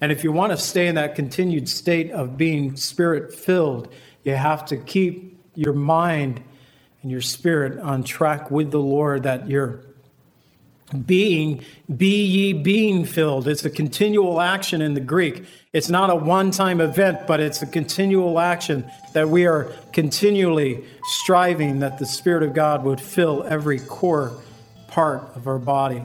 And if you want to stay in that continued state of being spirit filled, you have to keep your mind and your spirit on track with the Lord, that you're being, be ye being filled. It's a continual action in the Greek. It's not a one time event, but it's a continual action that we are continually striving that the Spirit of God would fill every core part of our body.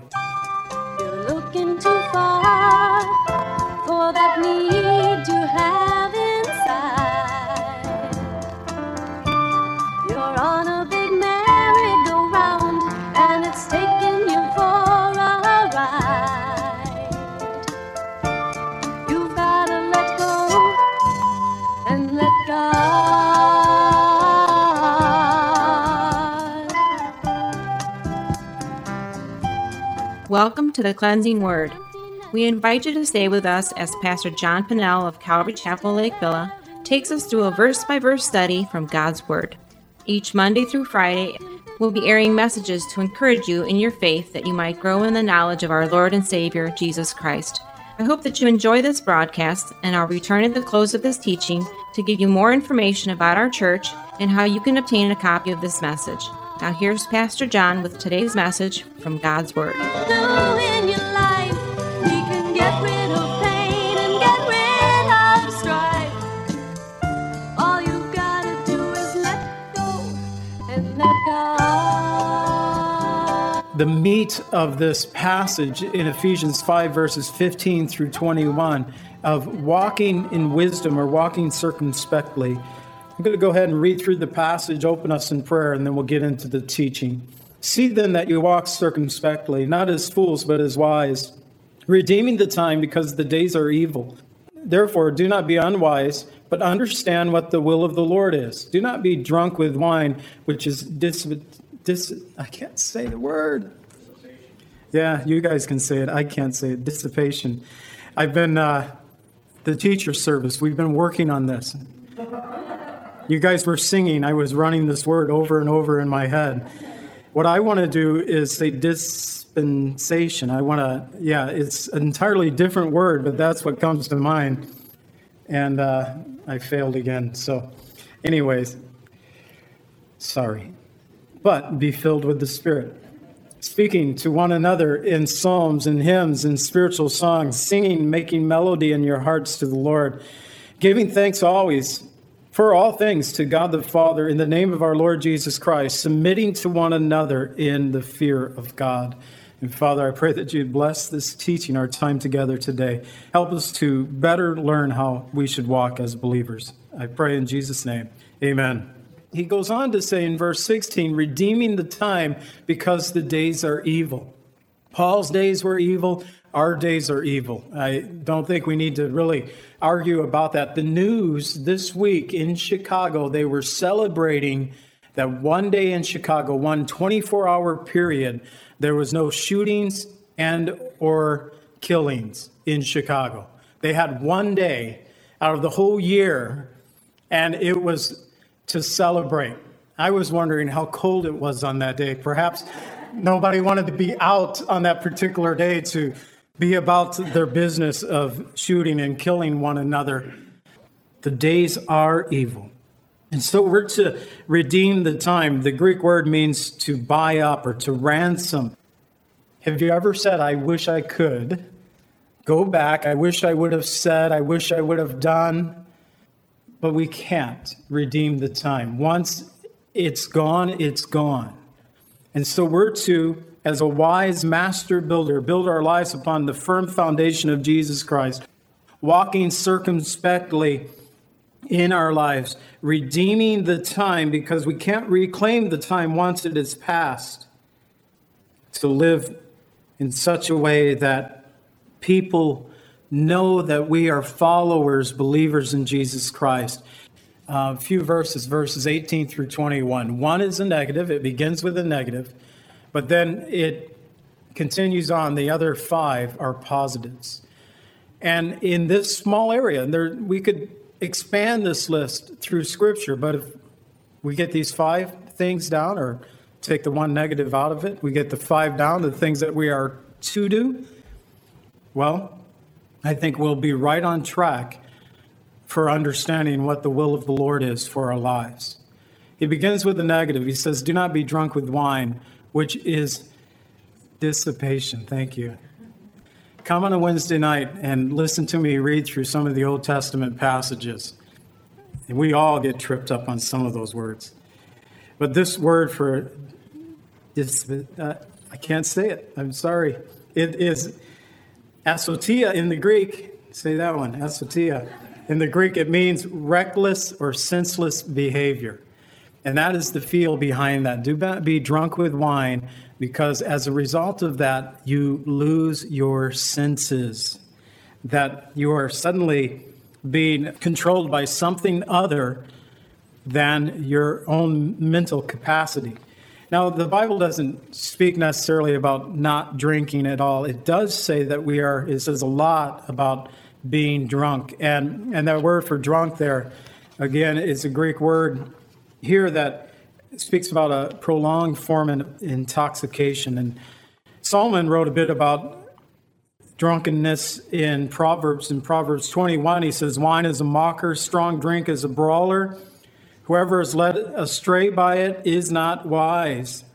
Welcome to the Cleansing Word. We invite you to stay with us as Pastor John Pennell of Calvary Chapel Lake Villa takes us through a verse by verse study from God's Word. Each Monday through Friday, we'll be airing messages to encourage you in your faith that you might grow in the knowledge of our Lord and Savior, Jesus Christ. I hope that you enjoy this broadcast, and I'll return at the close of this teaching to give you more information about our church and how you can obtain a copy of this message. Now, here's Pastor John with today's message from God's Word. let go. The meat of this passage in Ephesians 5, verses 15 through 21, of walking in wisdom or walking circumspectly. I'm going to go ahead and read through the passage, open us in prayer, and then we'll get into the teaching. See then that you walk circumspectly, not as fools, but as wise, redeeming the time because the days are evil. Therefore, do not be unwise, but understand what the will of the Lord is. Do not be drunk with wine, which is dis, dis I can't say the word. Yeah, you guys can say it. I can't say it. Dissipation. I've been uh, the teacher service. We've been working on this. You guys were singing. I was running this word over and over in my head. What I want to do is say dispensation. I want to, yeah, it's an entirely different word, but that's what comes to mind. And uh, I failed again. So, anyways, sorry. But be filled with the Spirit speaking to one another in psalms and hymns and spiritual songs, singing, making melody in your hearts to the Lord, giving thanks always for all things to God the Father in the name of our Lord Jesus Christ, submitting to one another in the fear of God. And Father, I pray that you'd bless this teaching, our time together today. Help us to better learn how we should walk as believers. I pray in Jesus' name. Amen. He goes on to say in verse 16, redeeming the time because the days are evil. Paul's days were evil. Our days are evil. I don't think we need to really argue about that. The news this week in Chicago, they were celebrating that one day in Chicago, one 24 hour period, there was no shootings and or killings in Chicago. They had one day out of the whole year, and it was to celebrate. I was wondering how cold it was on that day. Perhaps nobody wanted to be out on that particular day to be about their business of shooting and killing one another. The days are evil. And so we're to redeem the time. The Greek word means to buy up or to ransom. Have you ever said, I wish I could go back? I wish I would have said, I wish I would have done but we can't redeem the time. Once it's gone, it's gone. And so we're to, as a wise master builder, build our lives upon the firm foundation of Jesus Christ, walking circumspectly in our lives, redeeming the time because we can't reclaim the time once it is past. To live in such a way that people know that we are followers, believers in Jesus Christ. A few verses, verses 18 through 21. One is a negative, it begins with a negative, but then it continues on. The other five are positives. And in this small area, there, we could expand this list through Scripture, but if we get these five things down, or take the one negative out of it, we get the five down, the things that we are to do, well, I think we'll be right on track for understanding what the will of the Lord is for our lives. He begins with the negative. He says, Do not be drunk with wine, which is dissipation. Thank you. Come on a Wednesday night and listen to me read through some of the Old Testament passages. And we all get tripped up on some of those words. But this word for this, uh, I can't say it. I'm sorry. It is asotia in the Greek. Say that one, asotia. In the Greek, it means reckless or senseless behavior. And that is the feel behind that. Do not be drunk with wine, because as a result of that, you lose your senses. That you are suddenly being controlled by something other than your own mental capacity. Now, the Bible doesn't speak necessarily about not drinking at all. It does say that we are, it says a lot about being drunk. And, and that word for drunk there, again, is a Greek word here that speaks about a prolonged form of intoxication. And Solomon wrote a bit about drunkenness in Proverbs. In Proverbs 21, he says, Wine is a mocker, strong drink is a brawler. Whoever is led astray by it is not wise.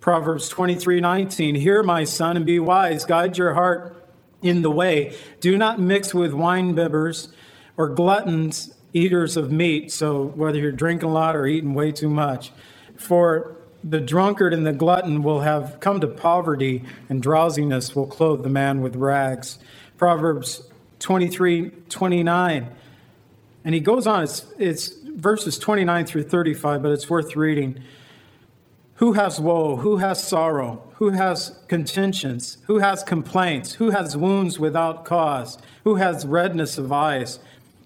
Proverbs 23 19. Hear, my son, and be wise. Guide your heart in the way. Do not mix with wine bibbers or gluttons, eaters of meat. So, whether you're drinking a lot or eating way too much. For the drunkard and the glutton will have come to poverty, and drowsiness will clothe the man with rags. Proverbs 23 29. And he goes on, it's, it's verses 29 through 35, but it's worth reading. Who has woe? Who has sorrow? Who has contentions? Who has complaints? Who has wounds without cause? Who has redness of eyes?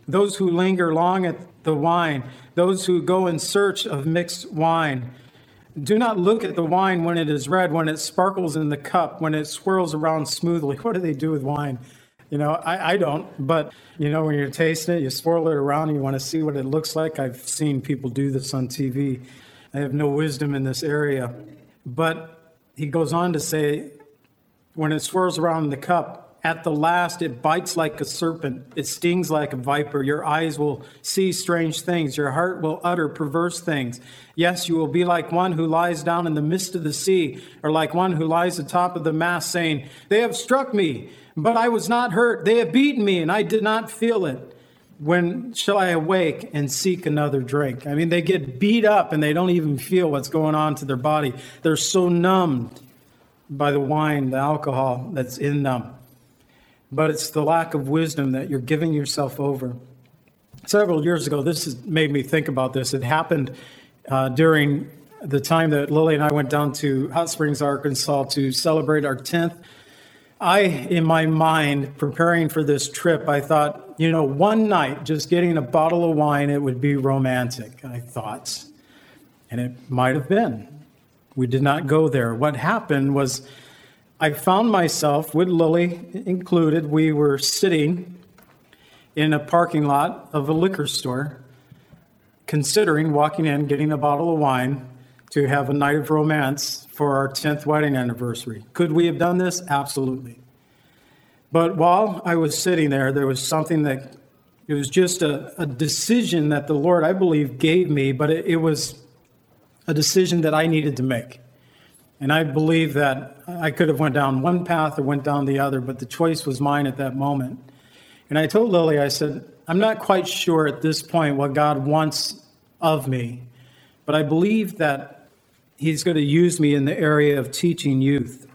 Those who linger long at the wine, those who go in search of mixed wine. Do not look at the wine when it is red, when it sparkles in the cup, when it swirls around smoothly. What do they do with wine? You know, I, I don't, but you know, when you're tasting it, you swirl it around, you want to see what it looks like. I've seen people do this on TV. I have no wisdom in this area. But he goes on to say, when it swirls around the cup, at the last it bites like a serpent, it stings like a viper. Your eyes will see strange things, your heart will utter perverse things. Yes, you will be like one who lies down in the midst of the sea, or like one who lies atop of the mast, saying, They have struck me but I was not hurt. They have beaten me, and I did not feel it. When shall I awake and seek another drink? I mean, they get beat up and they don't even feel what's going on to their body. They're so numbed by the wine, the alcohol that's in them. But it's the lack of wisdom that you're giving yourself over. Several years ago, this has made me think about this. It happened uh, during the time that Lily and I went down to Hot Springs, Arkansas to celebrate our 10th I, in my mind, preparing for this trip, I thought, you know, one night just getting a bottle of wine, it would be romantic, I thought. And it might have been. We did not go there. What happened was I found myself, with Lily included, we were sitting in a parking lot of a liquor store, considering walking in, getting a bottle of wine to have a night of romance for our 10th wedding anniversary. Could we have done this? Absolutely. But while I was sitting there, there was something that it was just a, a decision that the Lord, I believe, gave me, but it, it was a decision that I needed to make. And I believe that I could have went down one path or went down the other, but the choice was mine at that moment. And I told Lily, I said, I'm not quite sure at this point what God wants of me, but I believe that he's going to use me in the area of teaching youth.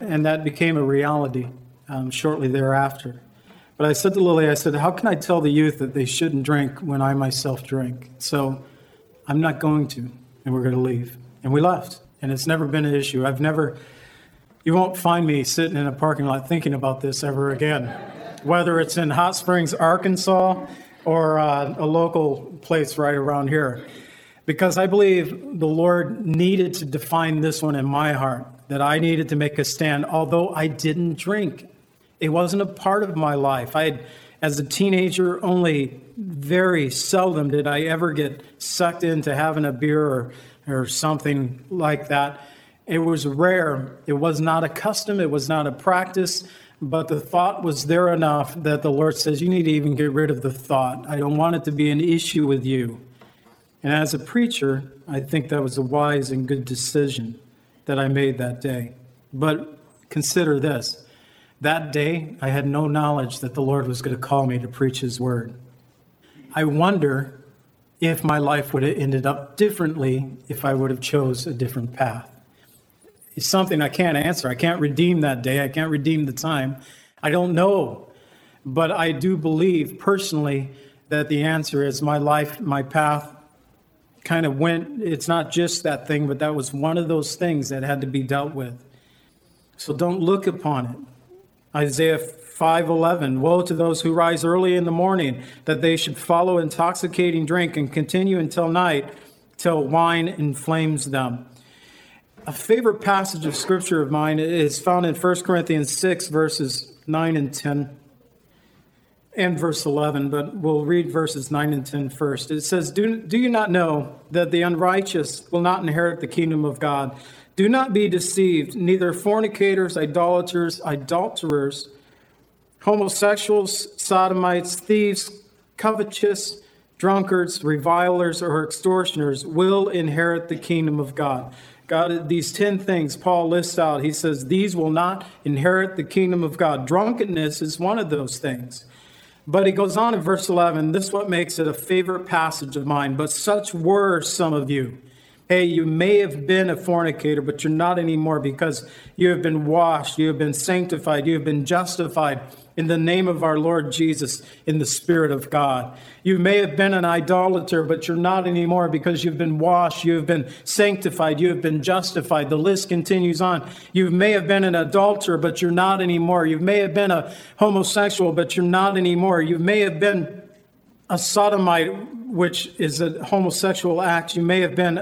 And that became a reality um, shortly thereafter. But I said to Lily, I said, How can I tell the youth that they shouldn't drink when I myself drink? So I'm not going to, and we're going to leave. And we left. And it's never been an issue. I've never, you won't find me sitting in a parking lot thinking about this ever again, whether it's in Hot Springs, Arkansas, or uh, a local place right around here because I believe the Lord needed to define this one in my heart, that I needed to make a stand, although I didn't drink. It wasn't a part of my life. I had, as a teenager, only very seldom did I ever get sucked into having a beer or, or something like that. It was rare. It was not a custom, it was not a practice. but the thought was there enough that the Lord says, You need to even get rid of the thought. I don't want it to be an issue with you. And as a preacher, I think that was a wise and good decision that I made that day. But consider this that day, I had no knowledge that the Lord was going to call me to preach His word. I wonder if my life would have ended up differently if I would have chose a different path. It's something I can't answer. I can't redeem that day. I can't redeem the time. I don't know. But I do believe personally that the answer is my life, my path kind of went. It's not just that thing, but that was one of those things that had to be dealt with. So don't look upon it. Isaiah 5:11 Woe to those who rise early in the morning that they should follow intoxicating drink and continue until night till wine inflames them. A favorite passage of scripture of mine is found in 1 Corinthians 6, verses 9 and 10, and verse 11, but we'll read verses 9 and 10 first. It says, Do, do you not know that the unrighteous will not inherit the kingdom of God? Do not be deceived, neither fornicators, idolaters, adulterers, homosexuals, sodomites, thieves, covetous, drunkards, revilers, or extortioners will inherit the kingdom of God. God, these 10 things Paul lists out, he says, these will not inherit the kingdom of God. Drunkenness is one of those things. But he goes on in verse 11, this is what makes it a favorite passage of mine. But such were some of you. Hey, you may have been a fornicator, but you're not anymore because you have been washed, you have been sanctified, you have been justified in the name of our Lord Jesus in the Spirit of God. You may have been an idolater, but you're not anymore because you've been washed, you have been sanctified, you have been justified. The list continues on. You may have been an adulterer, but you're not anymore. You may have been a homosexual, but you're not anymore. You may have been a sodomite, which is a homosexual act. You may have been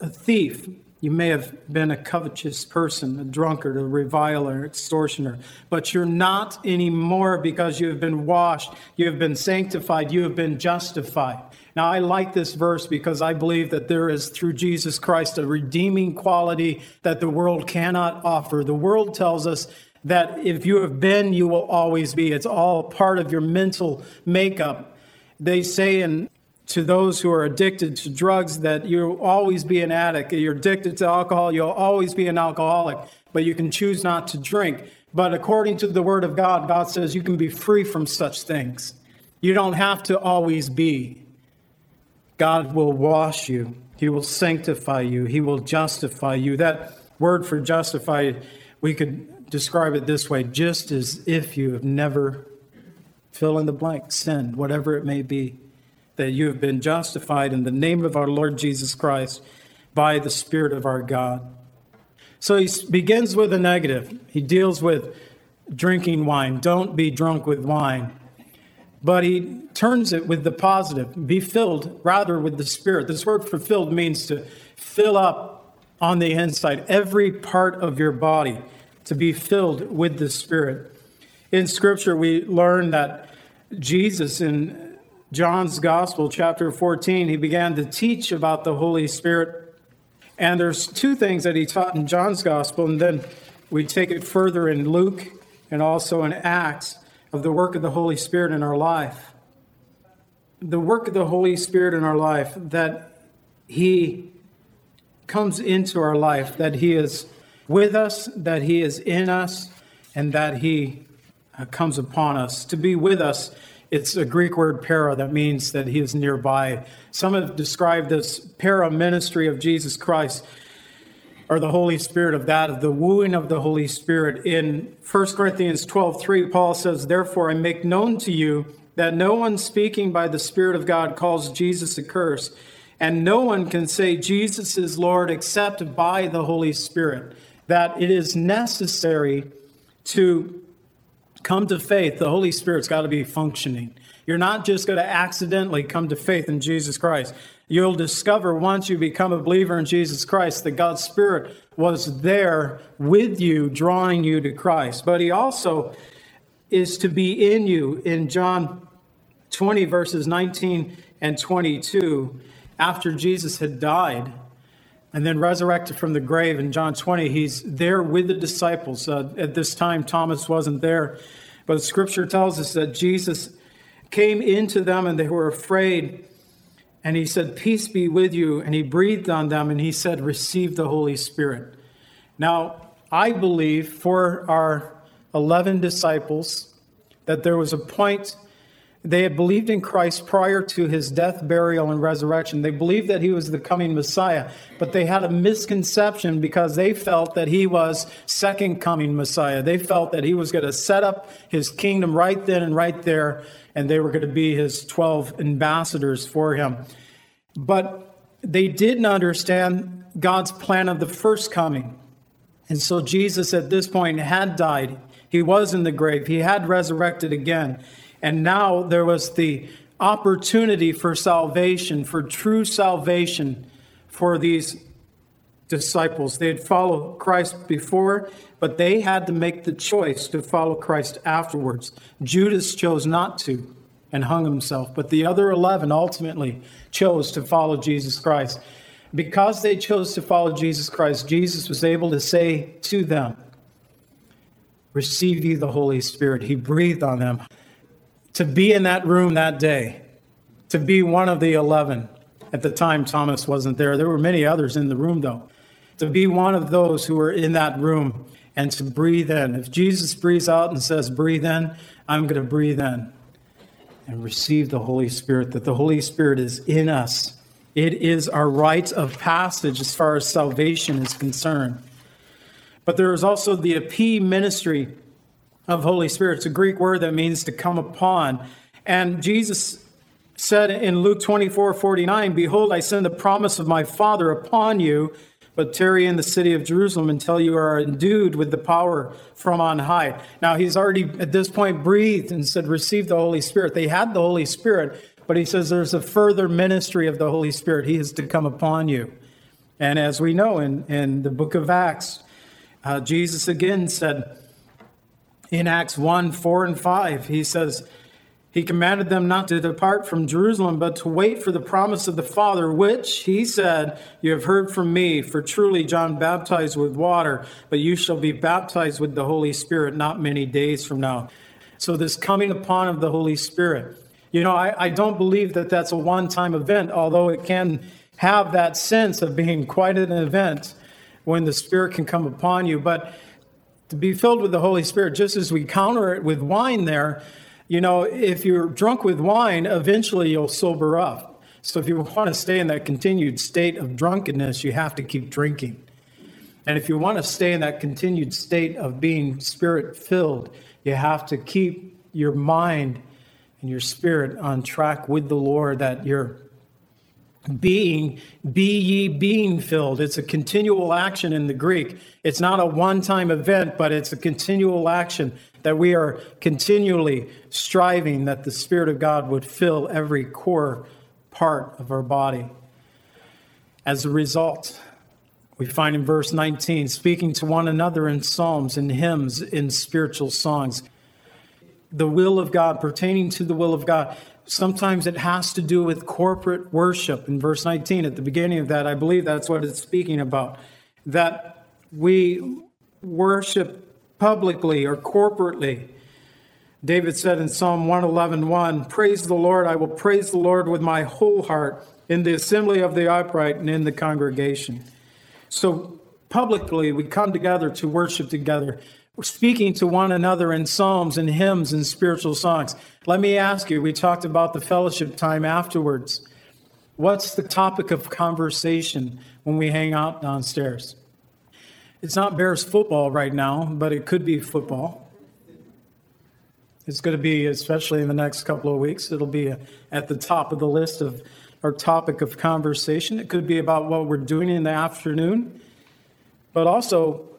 a thief. You may have been a covetous person, a drunkard, a reviler, extortioner, but you're not anymore because you have been washed, you have been sanctified, you have been justified. Now, I like this verse because I believe that there is, through Jesus Christ, a redeeming quality that the world cannot offer. The world tells us that if you have been, you will always be. It's all part of your mental makeup. They say in to those who are addicted to drugs that you'll always be an addict. You're addicted to alcohol, you'll always be an alcoholic, but you can choose not to drink. But according to the word of God, God says you can be free from such things. You don't have to always be. God will wash you, He will sanctify you, He will justify you. That word for justify, we could describe it this way just as if you have never fill in the blank, sinned, whatever it may be that you have been justified in the name of our Lord Jesus Christ by the Spirit of our God. So he begins with a negative. He deals with drinking wine. Don't be drunk with wine. But he turns it with the positive. Be filled rather with the Spirit. This word fulfilled means to fill up on the inside, every part of your body, to be filled with the Spirit. In Scripture, we learn that Jesus in John's Gospel, chapter 14, he began to teach about the Holy Spirit. And there's two things that he taught in John's Gospel, and then we take it further in Luke and also in Acts of the work of the Holy Spirit in our life. The work of the Holy Spirit in our life, that he comes into our life, that he is with us, that he is in us, and that he uh, comes upon us. To be with us it's a Greek word para that means that he is nearby. Some have described this para ministry of Jesus Christ or the Holy Spirit of that, of the wooing of the Holy Spirit. In 1 Corinthians 12 3, Paul says, Therefore, I make known to you that no one speaking by the Spirit of God calls Jesus a curse, and no one can say Jesus is Lord except by the Holy Spirit. That it is necessary to come to faith, the Holy Spirit's got to be functioning. You're not just going to accidentally come to faith in Jesus Christ. You'll discover once you become a believer in Jesus Christ that God's Spirit was there with you, drawing you to Christ. But He also is to be in you. In John 20, verses 19 and 22, after Jesus had died, and then resurrected from the grave in John 20. He's there with the disciples. Uh, at this time, Thomas wasn't there. But scripture tells us that Jesus came into them and they were afraid. And he said, Peace be with you. And he breathed on them and he said, Receive the Holy Spirit. Now, I believe for our 11 disciples that there was a point they had believed in Christ prior to his death, burial, and resurrection. They believed that he was the coming Messiah, but they had a misconception because they felt that he was second coming Messiah. They felt that he was going to set up his kingdom right then and right there, and they were going to be his 12 ambassadors for him. But they didn't understand God's plan of the first coming. And so Jesus at this point had died. He was in the grave. He had resurrected again. And now there was the opportunity for salvation, for true salvation for these disciples. They had followed Christ before, but they had to make the choice to follow Christ afterwards. Judas chose not to and hung himself, but the other 11 ultimately chose to follow Jesus Christ. Because they chose to follow Jesus Christ, Jesus was able to say to them, Receive ye the Holy Spirit. He breathed on them to be in that room that day, to be one of the 11. At the time, Thomas wasn't there. There were many others in the room, though. To be one of those who were in that room and to breathe in. If Jesus breathes out and says, breathe in, I'm going to breathe in and receive the Holy Spirit, that the Holy Spirit is in us. It is our rite of passage as far as salvation is concerned. But there is also the epi ministry of Holy Spirit. It's a Greek word that means to come upon. And Jesus said in Luke 24 49, Behold, I send the promise of my Father upon you, but tarry in the city of Jerusalem until you are endued with the power from on high. Now, he's already at this point breathed and said, Receive the Holy Spirit. They had the Holy Spirit, but he says there's a further ministry of the Holy Spirit. He is to come upon you. And as we know in, in the book of Acts, uh, Jesus again said, in Acts 1 4 and 5. He says, He commanded them not to depart from Jerusalem, but to wait for the promise of the Father, which, he said, You have heard from me. For truly John baptized with water, but you shall be baptized with the Holy Spirit not many days from now. So, this coming upon of the Holy Spirit. You know, I, I don't believe that that's a one time event, although it can have that sense of being quite an event when the Spirit can come upon you. But to be filled with the Holy Spirit, just as we counter it with wine there, you know, if you're drunk with wine, eventually you'll sober up. So if you want to stay in that continued state of drunkenness, you have to keep drinking. And if you want to stay in that continued state of being spirit filled, you have to keep your mind and your spirit on track with the Lord, that you're being, be ye being filled. It's a continual action in the Greek. It's not a one time event, but it's a continual action that we are continually striving that the Spirit of God would fill every core part of our body. As a result, we find in verse 19, speaking to one another in psalms and hymns in spiritual songs. The will of God, pertaining to the will of God. Sometimes it has to do with corporate worship. In verse 19, at the beginning of that, I believe that's what it's speaking about. That we worship publicly or corporately. David said in Psalm 111 1, Praise the Lord, I will praise the Lord with my whole heart in the assembly of the upright and in the congregation. So publicly, we come together to worship together speaking to one another in psalms and hymns and spiritual songs. Let me ask you, we talked about the fellowship time afterwards. What's the topic of conversation when we hang out downstairs? It's not Bears football right now, but it could be football. It's going to be, especially in the next couple of weeks, it'll be at the top of the list of our topic of conversation. It could be about what we're doing in the afternoon, but also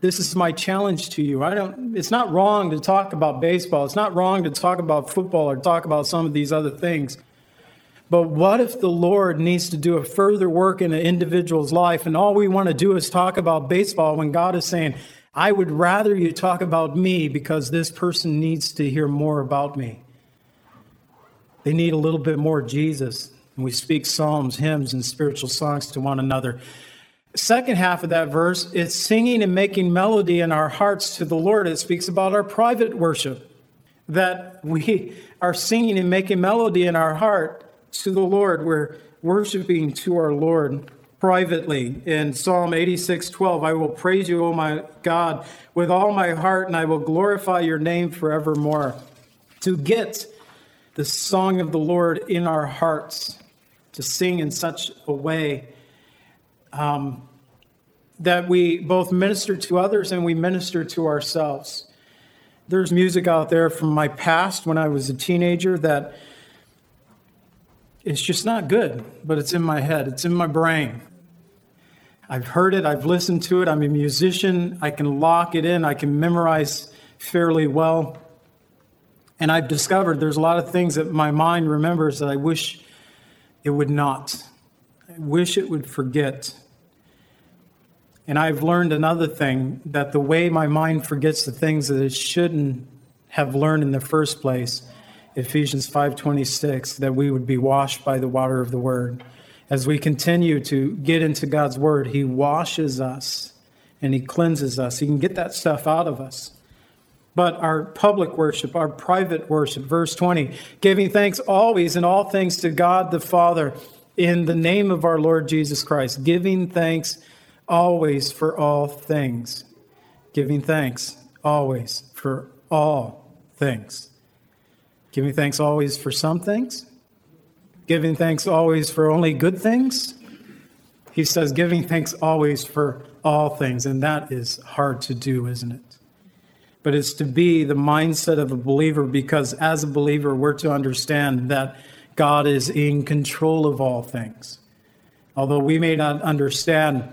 this is my challenge to you. I don't it's not wrong to talk about baseball. It's not wrong to talk about football or talk about some of these other things. But what if the Lord needs to do a further work in an individual's life and all we want to do is talk about baseball when God is saying, I would rather you talk about me because this person needs to hear more about me. They need a little bit more Jesus And we speak psalms, hymns, and spiritual songs to one another. Second half of that verse, it's singing and making melody in our hearts to the Lord. It speaks about our private worship, that we are singing and making melody in our heart to the Lord. We're worshiping to our Lord privately. In Psalm 86 12, I will praise you, O my God, with all my heart, and I will glorify your name forevermore. To get the song of the Lord in our hearts, to sing in such a way um, that we both minister to others and we minister to ourselves. There's music out there from my past when I was a teenager that it's just not good, but it's in my head, it's in my brain. I've heard it, I've listened to it, I'm a musician, I can lock it in, I can memorize fairly well. And I've discovered there's a lot of things that my mind remembers that I wish it would not. Wish it would forget. And I've learned another thing that the way my mind forgets the things that it shouldn't have learned in the first place, Ephesians 5:26, that we would be washed by the water of the word. As we continue to get into God's word, he washes us and he cleanses us. He can get that stuff out of us. But our public worship, our private worship, verse 20, giving thanks always in all things to God the Father in the name of our Lord Jesus Christ, giving thanks always for all things, giving thanks always for all things. Giving thanks always for some things, giving thanks always for only good things. He says, giving thanks always for all things, and that is hard to do, isn't it? But it's to be the mindset of a believer because as a believer, we're to understand that God is in control of all things. Although we may not understand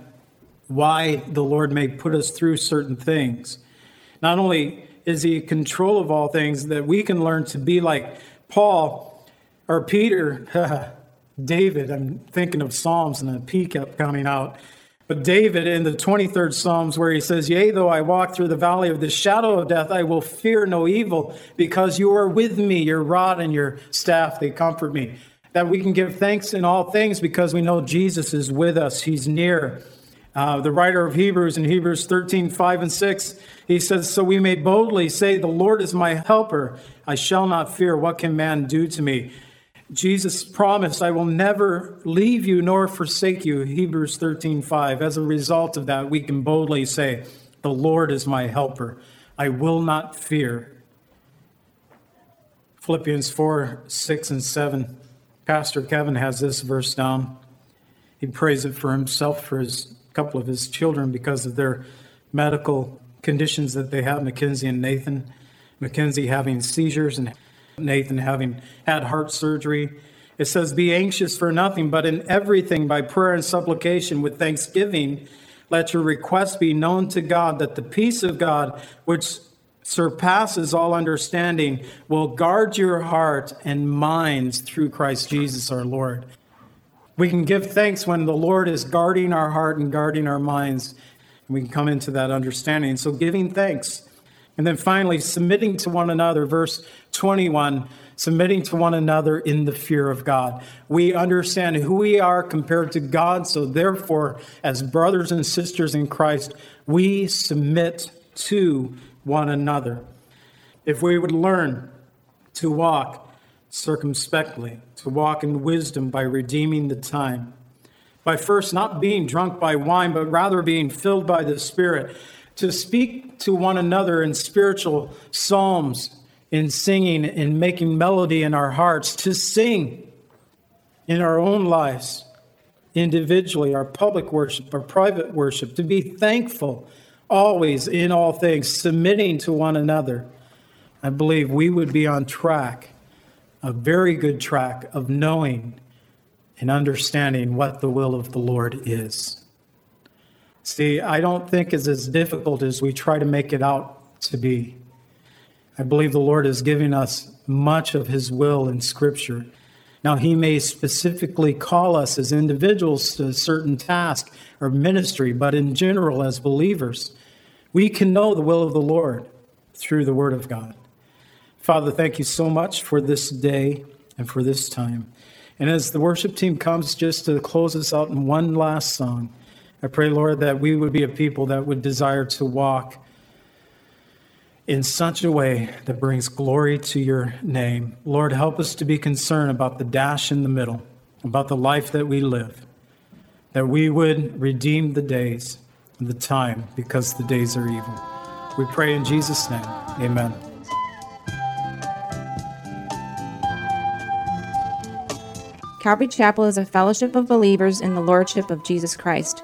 why the Lord may put us through certain things. Not only is he in control of all things, that we can learn to be like Paul or Peter, David. I'm thinking of Psalms and the P kept coming out. But David in the 23rd Psalms, where he says, Yea, though I walk through the valley of the shadow of death, I will fear no evil, because you are with me, your rod and your staff, they comfort me. That we can give thanks in all things because we know Jesus is with us, he's near. Uh, the writer of Hebrews in Hebrews 13, 5 and 6, he says, So we may boldly say, The Lord is my helper. I shall not fear. What can man do to me? Jesus promised, I will never leave you nor forsake you. Hebrews 13, 5. As a result of that, we can boldly say, The Lord is my helper. I will not fear. Philippians 4, 6 and 7. Pastor Kevin has this verse down. He prays it for himself, for his couple of his children because of their medical conditions that they have Mackenzie and Nathan. Mackenzie having seizures and Nathan having had heart surgery. It says, Be anxious for nothing, but in everything by prayer and supplication with thanksgiving, let your requests be known to God, that the peace of God, which surpasses all understanding, will guard your heart and minds through Christ Jesus our Lord. We can give thanks when the Lord is guarding our heart and guarding our minds. We can come into that understanding. So, giving thanks. And then finally, submitting to one another. Verse 21 submitting to one another in the fear of God. We understand who we are compared to God. So, therefore, as brothers and sisters in Christ, we submit to one another. If we would learn to walk circumspectly, to walk in wisdom by redeeming the time, by first not being drunk by wine, but rather being filled by the Spirit, to speak to one another in spiritual psalms, in singing, in making melody in our hearts, to sing in our own lives, individually, our public worship, our private worship, to be thankful always in all things, submitting to one another. I believe we would be on track a very good track of knowing and understanding what the will of the Lord is. See, I don't think it's as difficult as we try to make it out to be. I believe the Lord is giving us much of His will in Scripture. Now, He may specifically call us as individuals to a certain task or ministry, but in general, as believers, we can know the will of the Lord through the Word of God. Father, thank you so much for this day and for this time. And as the worship team comes just to close us out in one last song, I pray, Lord, that we would be a people that would desire to walk in such a way that brings glory to your name. Lord, help us to be concerned about the dash in the middle, about the life that we live, that we would redeem the days and the time because the days are evil. We pray in Jesus' name. Amen. Calvary Chapel is a fellowship of believers in the Lordship of Jesus Christ.